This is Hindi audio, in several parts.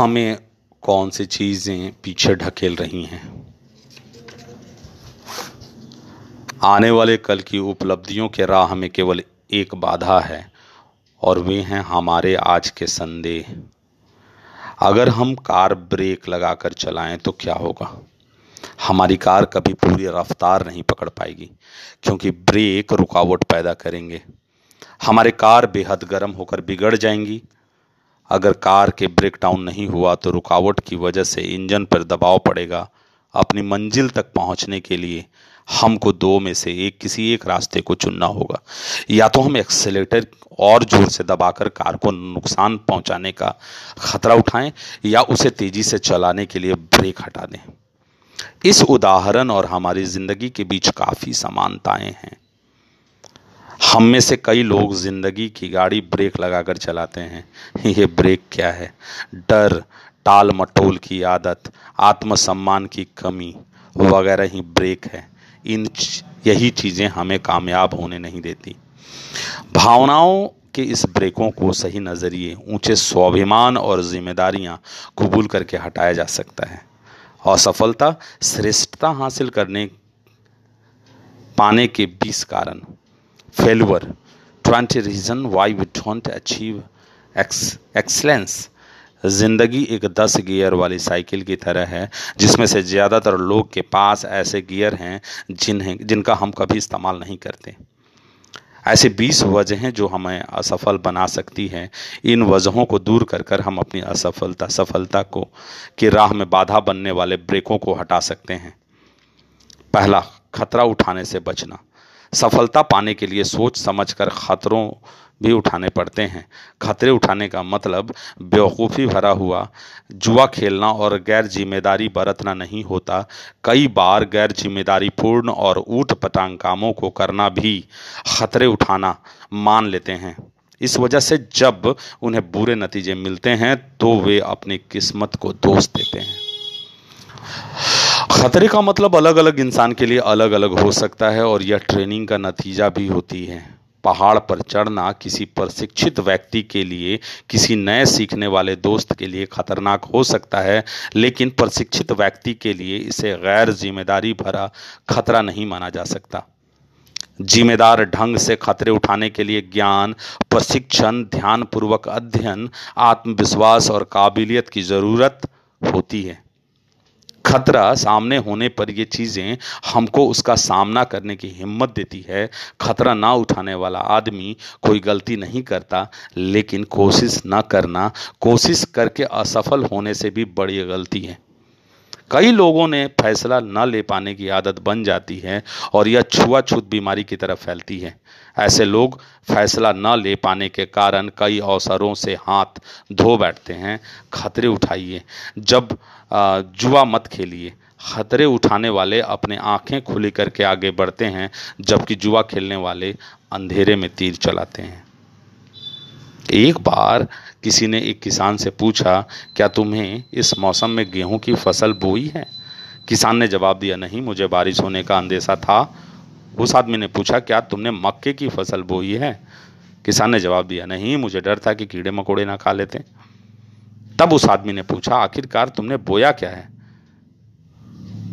हमें कौन सी चीज़ें पीछे ढकेल रही हैं? आने वाले कल की उपलब्धियों के राह में केवल एक बाधा है, और वे हैं हमारे आज के संदेह। अगर हम कार ब्रेक लगाकर चलाएँ तो क्या होगा? हमारी कार कभी पूरी रफ्तार नहीं पकड़ पाएगी, क्योंकि ब्रेक रुकावट पैदा करेंगे। हमारे कार बेहद गर्म होकर बिगड़ जाएँगी अगर कार के ब्रेक डाउन नहीं हुआ तो रुकावट की वजह से इंजन पर दबाव पड़ेगा। अपनी मंजिल तक पहुँचने के लिए हमको दो में से एक, किसी एक रास्ते को चुनना होगा। या तो हम एक्सेलेटर और ज़ोर से दबाकर कार को नुकसान पहुँचाने का खतरा उठाएँ या उसे तेज़ी से चलाने के लिए ब्रेक हटा दें। इस उदाहरण और हमारी ज़िंदगी के बीच काफ़ी समानताएँ हैं। हम में से कई लोग ज़िंदगी की गाड़ी ब्रेक लगाकर चलाते हैं। ये ब्रेक क्या है? डर, टाल मटोल की आदत, आत्मसम्मान की कमी वगैरह ही ब्रेक है। इन यही चीज़ें हमें कामयाब होने नहीं देती। भावनाओं के इस ब्रेकों को सही नज़रिए, ऊँचे स्वाभिमान और जिम्मेदारियाँ कबूल करके हटाया जा सकता है। असफलता, श्रेष्ठता हासिल करने, पाने के बीस कारण। Failure twenty reason why we don't achieve excellence ज़िंदगी एक दस गियर वाली साइकिल की तरह है, जिसमें से ज़्यादातर लोग के पास ऐसे गियर हैं, जिन्हें, जिनका हम कभी इस्तेमाल नहीं करते। ऐसे वजहें जो हमें असफल बना सकती हैं। इन वजहों को दूर कर कर हम अपनी असफलता, सफलता को, की राह में बाधा बनने वाले ब्रेकों को हटा सकते हैं। पहला, खतरा उठाने से बचना। सफलता पाने के लिए सोच समझकर खतरों भी उठाने पड़ते हैं। खतरे उठाने का मतलब बेवकूफ़ी भरा हुआ, जुआ खेलना और गैर ज़िम्मेदारी बरतना नहीं होता। कई बार गैर ज़िम्मेदारी पूर्ण और ऊट पटांग कामों को करना भी खतरे उठाना मान लेते हैं। इस वजह से जब उन्हें बुरे नतीजे मिलते हैं तो वे अपनी किस्मत को दोष देते हैं। खतरे का मतलब अलग अलग इंसान के लिए अलग अलग हो सकता है और यह ट्रेनिंग का नतीजा भी होती है। पहाड़ पर चढ़ना किसी प्रशिक्षित व्यक्ति के लिए, किसी नए सीखने वाले दोस्त के लिए खतरनाक हो सकता है, लेकिन प्रशिक्षित व्यक्ति के लिए इसे गैर ज़िम्मेदारी भरा खतरा नहीं माना जा सकता। जिम्मेदार ढंग से खतरे उठाने के लिए ज्ञान, प्रशिक्षण, ध्यानपूर्वक अध्ययन, आत्मविश्वास और काबिलियत की ज़रूरत होती है। खतरा सामने होने पर ये चीज़ें हमको उसका सामना करने की हिम्मत देती है। खतरा ना उठाने वाला आदमी कोई गलती नहीं करता, लेकिन कोशिश ना करना, कोशिश करके असफल होने से भी बड़ी गलती है। कई लोगों ने फैसला न ले पाने की आदत बन जाती है और यह छुआछूत बीमारी की तरफ़ फैलती है। ऐसे लोग फैसला न ले पाने के कारण कई अवसरों से हाथ धो बैठते हैं। खतरे उठाइए। जब जुआ मत खेलिए। खतरे उठाने वाले अपने आँखें खुली करके आगे बढ़ते हैं, जबकि जुआ खेलने वाले अंधेरे में तीर चलाते हैं। एक बार किसी ने एक किसान से पूछा, क्या तुम्हें इस मौसम में गेहूँ की फ़सल बोई है? किसान ने जवाब दिया, नहीं, मुझे बारिश होने का अंदेशा था। उस आदमी ने पूछा, क्या तुमने मक्के की फ़सल बोई है? किसान ने जवाब दिया, नहीं, मुझे डर था कि कीड़े मकोड़े ना खा लेते। तब उस आदमी ने पूछा, आखिरकार तुमने बोया क्या है?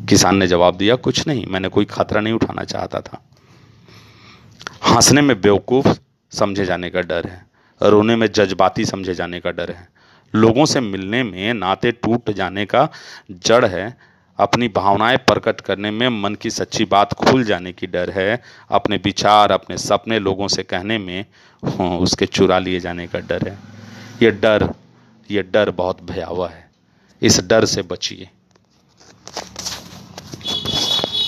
किसान ने जवाब दिया, कुछ नहीं, मैंने कोई खतरा नहीं उठाना चाहता था। हंसने में बेवकूफ़ समझे जाने का डर है। रोने में जज्बाती समझे जाने का डर है। लोगों से मिलने में नाते टूट जाने का जड़ है। अपनी भावनाएँ प्रकट करने में मन की सच्ची बात खुल जाने की डर है। अपने विचार अपने सपने लोगों से कहने में हाँ, उसके चुरा लिए जाने का डर है। ये डर ये डर बहुत भयावह है। इस डर से बचिए।